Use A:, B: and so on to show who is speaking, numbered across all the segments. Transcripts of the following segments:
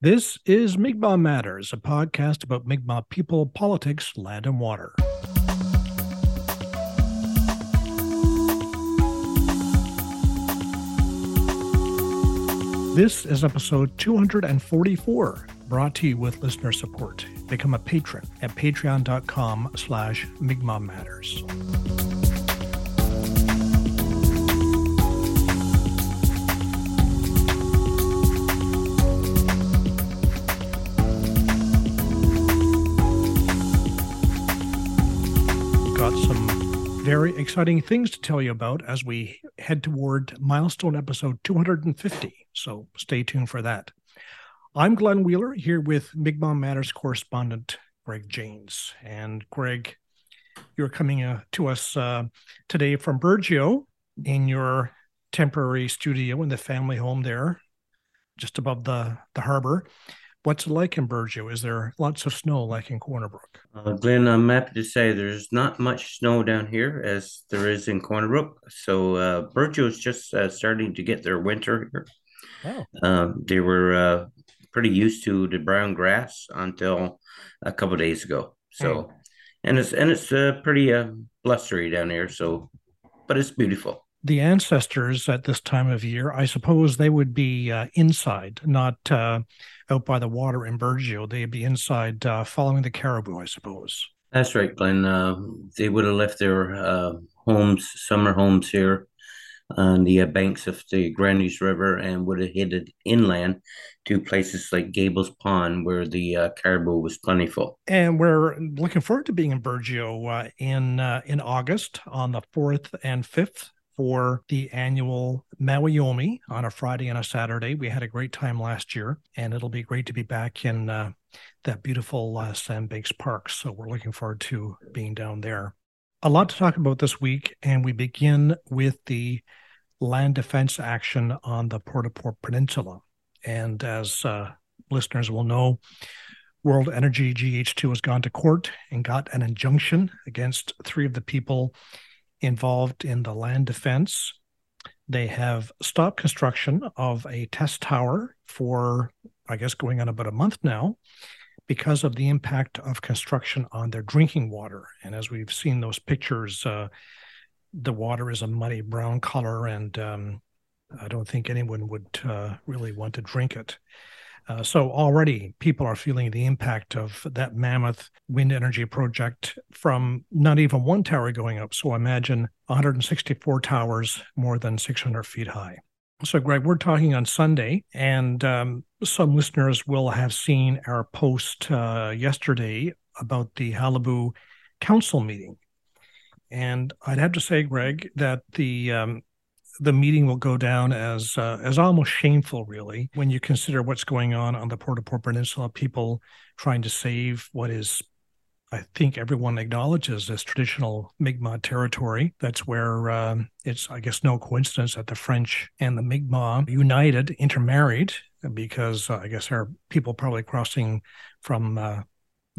A: This is Mi'kmaq Matters, a podcast about Mi'kmaq people, politics, land, and water. This is episode 244, brought to you with listener support. Become a patron at patreon.com slash Mi'kmaq Matters. Very exciting things to tell you about as we head toward milestone episode 250. So stay tuned for that. I'm Glenn Wheeler here with Mi'kmaq Matters correspondent Greg Janes. And Greg, you're coming uh, to us uh, today from Burgeo in your temporary studio in the family home there, just above the, the harbor. What's it like in Burgeo? Is there lots of snow like in Corner Brook?
B: Uh, Glenn, I'm happy to say there's not much snow down here as there is in Corner Brook. So uh, is just uh, starting to get their winter here.
A: Oh.
B: Um, they were uh, pretty used to the brown grass until a couple days ago. So,
A: Mm.
B: and it's and it's uh, pretty uh, blustery down here. So, but it's beautiful.
A: The ancestors at this time of year, I suppose they would be uh, inside, not uh, out by the water in Burgeo. They'd be inside uh, following the caribou, I suppose.
B: That's right, Glenn. Uh, they would have left their uh, homes, summer homes here on the uh, banks of the Grandies River and would have headed inland to places like Gables Pond, where the uh, caribou was plentiful.
A: And we're looking forward to being in Burgeo uh, in uh, in August on the fourth and fifth for the annual Mawiomi on a Friday and a Saturday. We had a great time last year, and it'll be great to be back in uh, that beautiful uh, Sandbanks Park. So we're looking forward to being down there. A lot to talk about this week, and we begin with the land defense action on the Port au Port Peninsula. And as uh, listeners will know, World Energy GH2 has gone to court and got an injunction against three of the people involved in the land defense. They have stopped construction of a test tower for, I guess, going on about a month now because of the impact of construction on their drinking water. And as we've seen those pictures, uh, the water is a muddy brown color, and um, I don't think anyone would uh, really want to drink it. Uh, so already people are feeling the impact of that mammoth wind energy project from not even one tower going up. So imagine 164 towers more than 600 feet high. So, Greg, we're talking on Sunday, and um, some listeners will have seen our post uh, yesterday about the Qalipu Council meeting. And I'd have to say, Greg, that the um, the meeting will go down as uh, as almost shameful, really, when you consider what's going on on the Port au Port Peninsula. People trying to save what is, I think, everyone acknowledges as traditional Mi'kmaq territory. That's where um, it's, I guess, no coincidence that the French and the Mi'kmaq united, intermarried, because uh, I guess there are people probably crossing from. Uh,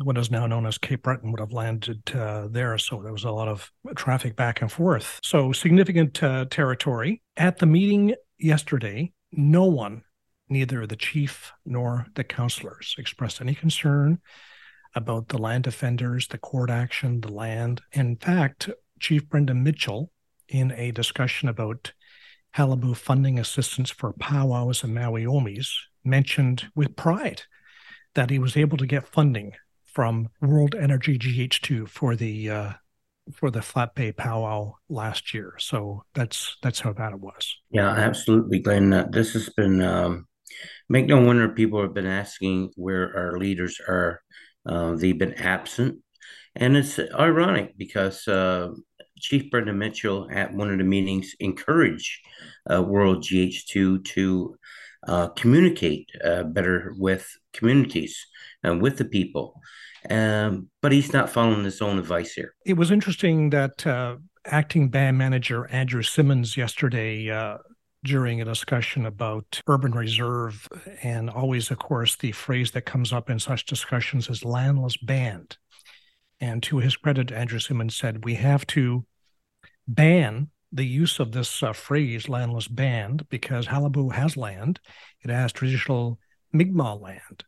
A: what is now known as Cape Breton would have landed uh, there. So there was a lot of traffic back and forth. So significant uh, territory. At the meeting yesterday, no one, neither the chief nor the councillors, expressed any concern about the land defenders, the court action, the land. In fact, Chief Brendan Mitchell, in a discussion about Qalipu funding assistance for powwows and Mawiomis, mentioned with pride that he was able to get funding from World Energy GH2 for the uh, for the Flat Bay powwow last year. So that's that's how bad it was.
B: Yeah, absolutely, Glenn. Uh, this has been um, make no wonder people have been asking where our leaders are. Uh, they've been absent, and it's ironic because uh, Chief Brendan Mitchell at one of the meetings encouraged uh, World GH2 to uh, communicate uh, better with communities and with the people. Um, but he's not following his own advice here.
A: It was interesting that uh, acting band manager Andrew Simmons yesterday uh, during a discussion about urban reserve, and always, of course, the phrase that comes up in such discussions is landless band. And to his credit, Andrew Simmons said, We have to ban the use of this uh, phrase, landless band, because Qalipu has land. It has traditional Mi'kmaq land.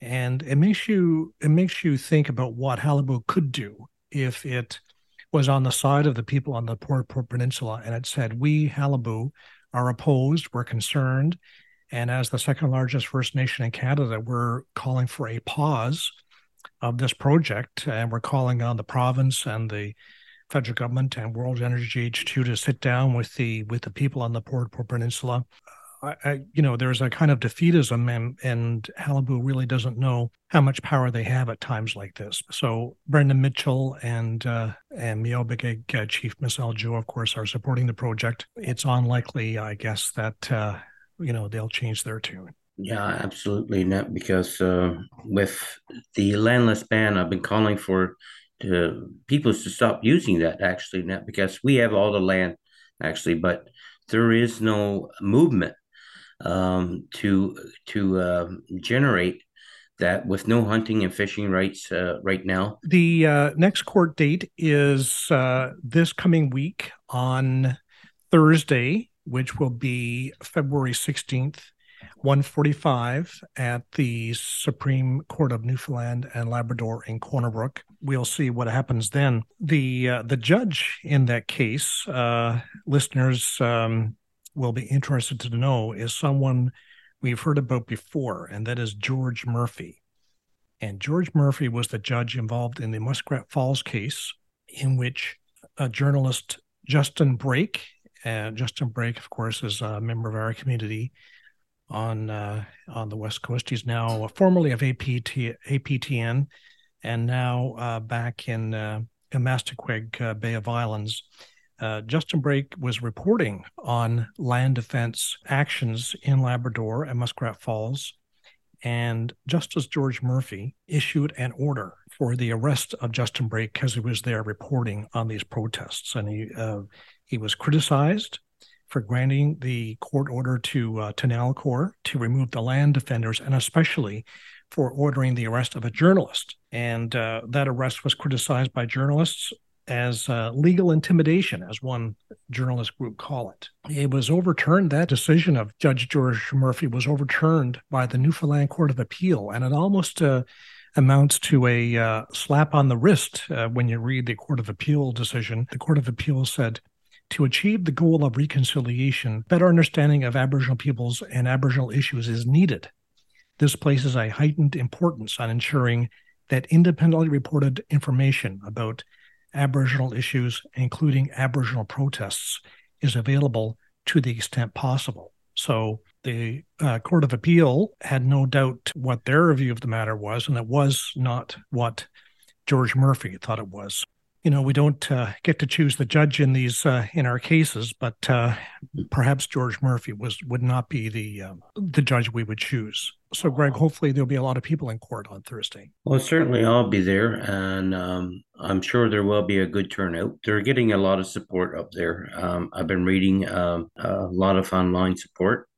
A: And it makes you it makes you think about what Qalipu could do if it was on the side of the people on the Port Port Peninsula and it said, We Qalipu are opposed, we're concerned. And as the second largest First Nation in Canada, we're calling for a pause of this project. And we're calling on the province and the federal government and World Energy H2 to sit down with the with the people on the Port Port Peninsula I, you know, there's a kind of defeatism, and and Qalipu really doesn't know how much power they have at times like this. So Brendan Mitchell and uh, and Mi'kmaq uh, Chief Mi'sel Joe, of course, are supporting the project. It's unlikely, I guess, that uh, you know they'll change their tune.
B: Yeah, absolutely not. Because uh, with the landless ban, I've been calling for to people to stop using that. Actually, not because we have all the land, actually, but there is no movement um, to to uh, generate that with no hunting and fishing rights uh, right now.
A: The uh, next court date is uh, this coming week on Thursday, which will be February 16th, 145 at the Supreme Court of Newfoundland and Labrador in Corner Brook. We'll see what happens then. The uh, the judge in that case, uh, listeners, um, will be interested to know is someone we've heard about before, and that is George Murphy. And George Murphy was the judge involved in the Muskrat Falls case, in which a journalist, Justin Brake, Justin Brake, of course, is a member of our community on uh, on the West Coast. He's now formerly of APT, APTN, and now uh, back in uh, in Mastaqueg uh, Bay of Islands uh, Justin Brake was reporting on land defense actions in Labrador and Muskrat Falls. And Justice George Murphy issued an order for the arrest of Justin Brake because he was there reporting on these protests. And he, uh, he was criticized for granting the court order to uh, to Nalcor to remove the land defenders, and especially for ordering the arrest of a journalist. And uh, that arrest was criticized by journalists as uh, legal intimidation, as one journalist group call it. It was overturned. That decision of Judge George Murphy was overturned by the Newfoundland Court of Appeal, and it almost uh, amounts to a uh, slap on the wrist uh, when you read the Court of Appeal decision. The Court of Appeal said. To achieve the goal of reconciliation, better understanding of Aboriginal peoples and Aboriginal issues is needed. This places a heightened importance on ensuring that independently reported information about Aboriginal issues, including Aboriginal protests, is available to the extent possible. So the uh, Court of Appeal had no doubt what their review of the matter was, and it was not what George Murphy thought it was you know we don't uh, get to choose the judge in these uh, in our cases but uh, perhaps george murphy was would not be the um, the judge we would choose. So greg hopefully there'll be a lot of people in court on thursday.
B: Well certainly i'll be there and um, i'm sure there will be a good turnout. They're getting a lot of support up there. Um, i've been reading um, a lot of online support.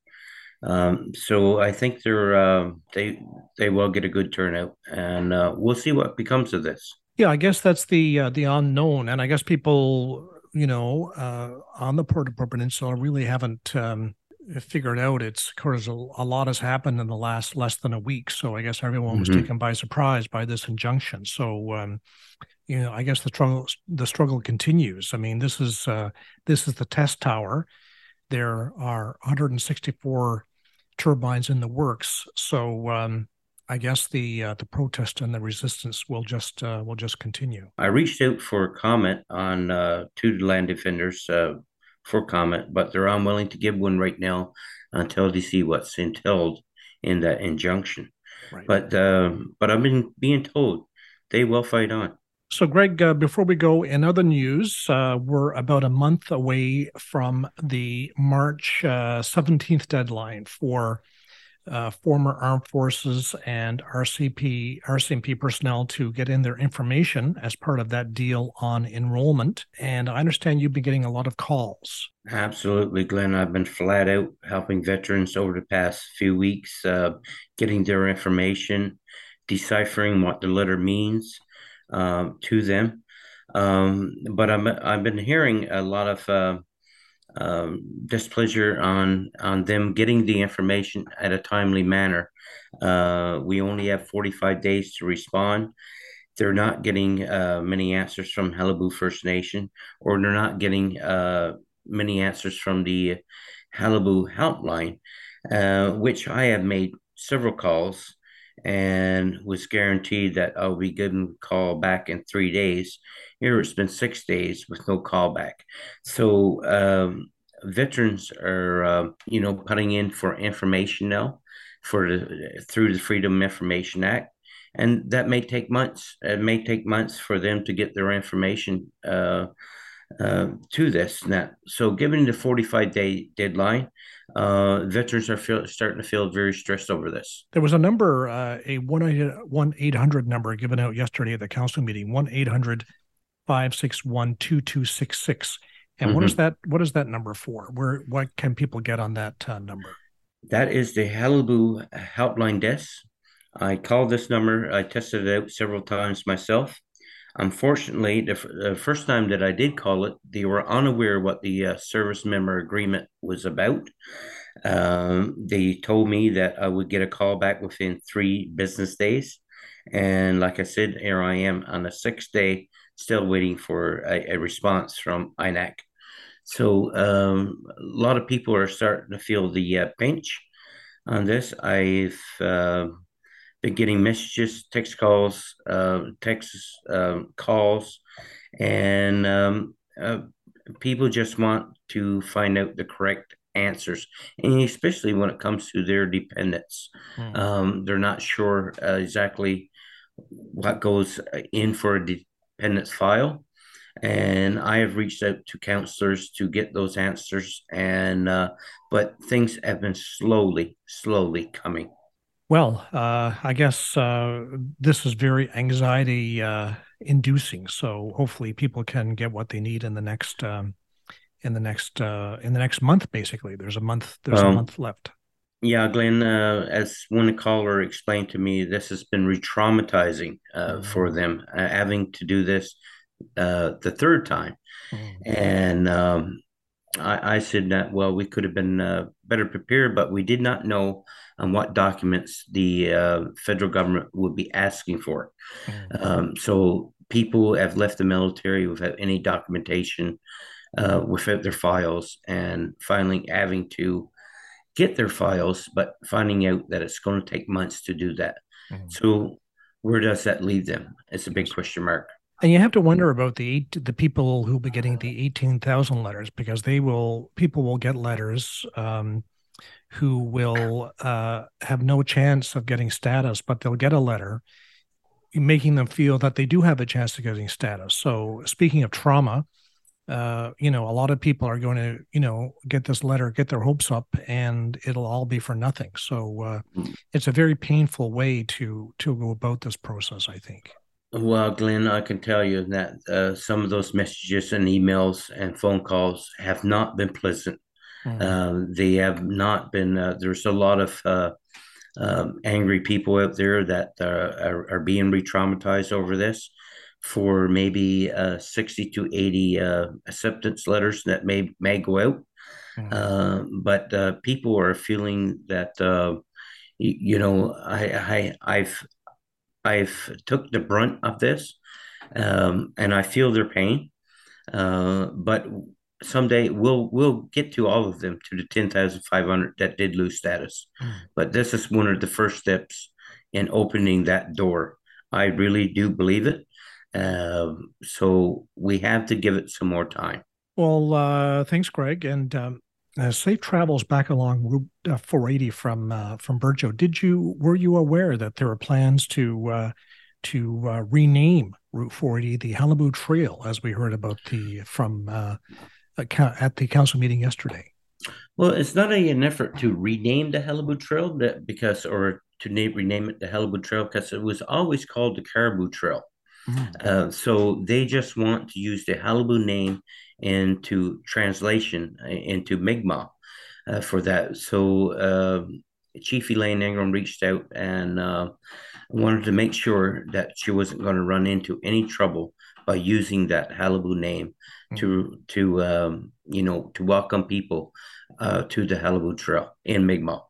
B: Um, so I think they're uh, they they will get a good turnout, and uh, we'll see what becomes of this.
A: Yeah, I guess that's the uh, the unknown, and I guess people, you know, uh, on the Port of Peninsula really haven't um, figured out. It's because a, a, lot has happened in the last less than a week, so I guess everyone was mm-hmm. taken by surprise by this injunction. So, um, you know, I guess the struggle the struggle continues. I mean, this is uh, this is the test tower. There are 164 turbines in the works, so um, I guess the uh, the protest and the resistance will just uh, will just continue.
B: I reached out for a comment on uh, the land defenders uh, for comment, but they're unwilling to give one right now until they see what's entailed in that injunction. Right. But um, but I've been being told they will fight on.
A: So, Greg, uh, before we go, in other news, uh, we're about a month away from the March uh, 17th deadline for uh, former armed forces and RCP RCMP personnel to get in their information as part of that deal on enrollment. And I understand you've been getting a lot of calls.
B: Absolutely, Glenn. I've been flat out helping veterans over the past few weeks, uh, getting their information, deciphering what the letter means uh, to them. Um, but I'm, I've been hearing a lot of uh, um, displeasure on on them getting the information at a timely manner. Uh, we only have 45 days to respond. They're not getting uh, many answers from Qalipu First Nation, or they're not getting uh, many answers from the Qalipu helpline, uh, which I have made several calls and was guaranteed that I'll be given a call back in three days. Here it's been six days with no callback. So um, veterans are, uh, you know, putting in for information now for the through the Freedom Information Act, and that may take months. It may take months for them to get their information uh, uh, to this. Now, so given the forty-five day deadline, uh, veterans are feel, starting to feel very stressed over this.
A: There was a number, uh, a one eight hundred number given out yesterday at the council meeting. One eight hundred 561 2266 and mm-hmm. what is mm-hmm. that? What is that number for? Where what can people get on that uh, number?
B: That is the Qalipu helpline desk. I called this number. I tested it out several times myself. Unfortunately, the, the first time that I did call it, they were unaware what the uh, service member agreement was about. Um, they told me that I would get a call back within three business days. And like I said, here I am on the sixth day, still waiting for a, a response from INAC. So um, a lot of people are starting to feel the uh, pinch on this. I've uh, been getting messages, text calls, uh, text um, calls, and um, uh, people just want to find out the correct answers, and especially when it comes to their dependents. Hmm. Um, they're not sure uh, exactly what goes in for a dependence file and I have reached out to counselors to get those answers, and uh, but things have been slowly, slowly coming.
A: Well, uh, I guess uh, this is very anxiety uh, inducing. So hopefully, people can get what they need in the next um, in the next uh, in the next month. Basically, there's a month. There's um, a month left.
B: Yeah, Glenn, uh, as one caller explained to me, this has been re-traumatizing mm-hmm. for them, having to do this uh, the third time, mm. and um, I, I, said that well, we could have been uh, better prepared, but we did not know on what documents the uh, federal government would be asking for. Mm. Um, so people have left the military without any documentation, uh, without their files, and finally having to get their files, but finding out that it's going to take months to do that. Mm. So where does that leave them? It's a big question mark.
A: And you have to wonder about the eight, the people who'll be getting the eighteen thousand letters because they will people will get letters um, who will uh, have no chance of getting status, but they'll get a letter making them feel that they do have a chance of getting status. So speaking of trauma, uh, you know, a lot of people are going to, you know, get this letter, get their hopes up, and it'll all be for nothing. So uh, mm. it's a very painful way to to go about this process. I think.
B: Well, Glenn, I can tell you that uh, some of those messages and emails and phone calls have not been pleasant. Mm-hmm. Um, they have not been. Uh, there's a lot of uh, um, angry people out there that uh, are, are, being re-traumatized over this. For maybe uh, sixty to eighty uh, acceptance letters that may may go out, mm-hmm. but people are feeling that you, you know I, I I've I've took the brunt of this, um, and I feel their pain. Uh, but someday we'll we'll get to all of them to the ten thousand five hundred that did lose status. Mm. But this is one of the first steps in opening that door. I really do believe it. Uh, so we have to give it some more time.
A: Well, uh, thanks, Greg, and um, uh, safe travels back along Route uh, 480 from uh, from Burgeo. Did you were you aware that there are plans to uh, to uh, rename Route 480 the Qalipu Trail, as we heard about the from uh, at the council meeting yesterday?
B: Well, it's not a, an effort to rename the Qalipu Trail that because or to name, rename it the Qalipu Trail because it was always called the Caribou Trail. Mm-hmm. so they just want to use the Qalipu name into translation uh, into Mi'kmaq uh, for that. So uh, Chief Elaine Ingram reached out and uh, wanted to make sure that she wasn't going to run into any trouble by using that Qalipu name mm-hmm. to to um, you know to welcome people uh, to the Qalipu Trail in Mi'kmaq.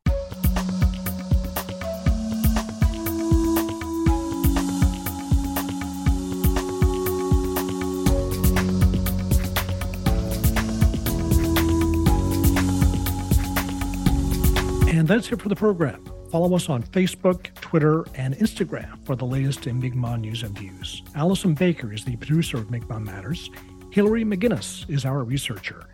A: That's it for the program. Follow us on Facebook, Twitter, and Instagram for the latest in Mi'kmaq news and views. Allison Baker is the producer of Mi'kmaq Matters. Hillary McGinnis is our researcher.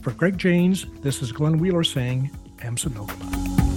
A: For Greg Janes, this is Glenn Wheeler saying, Amsa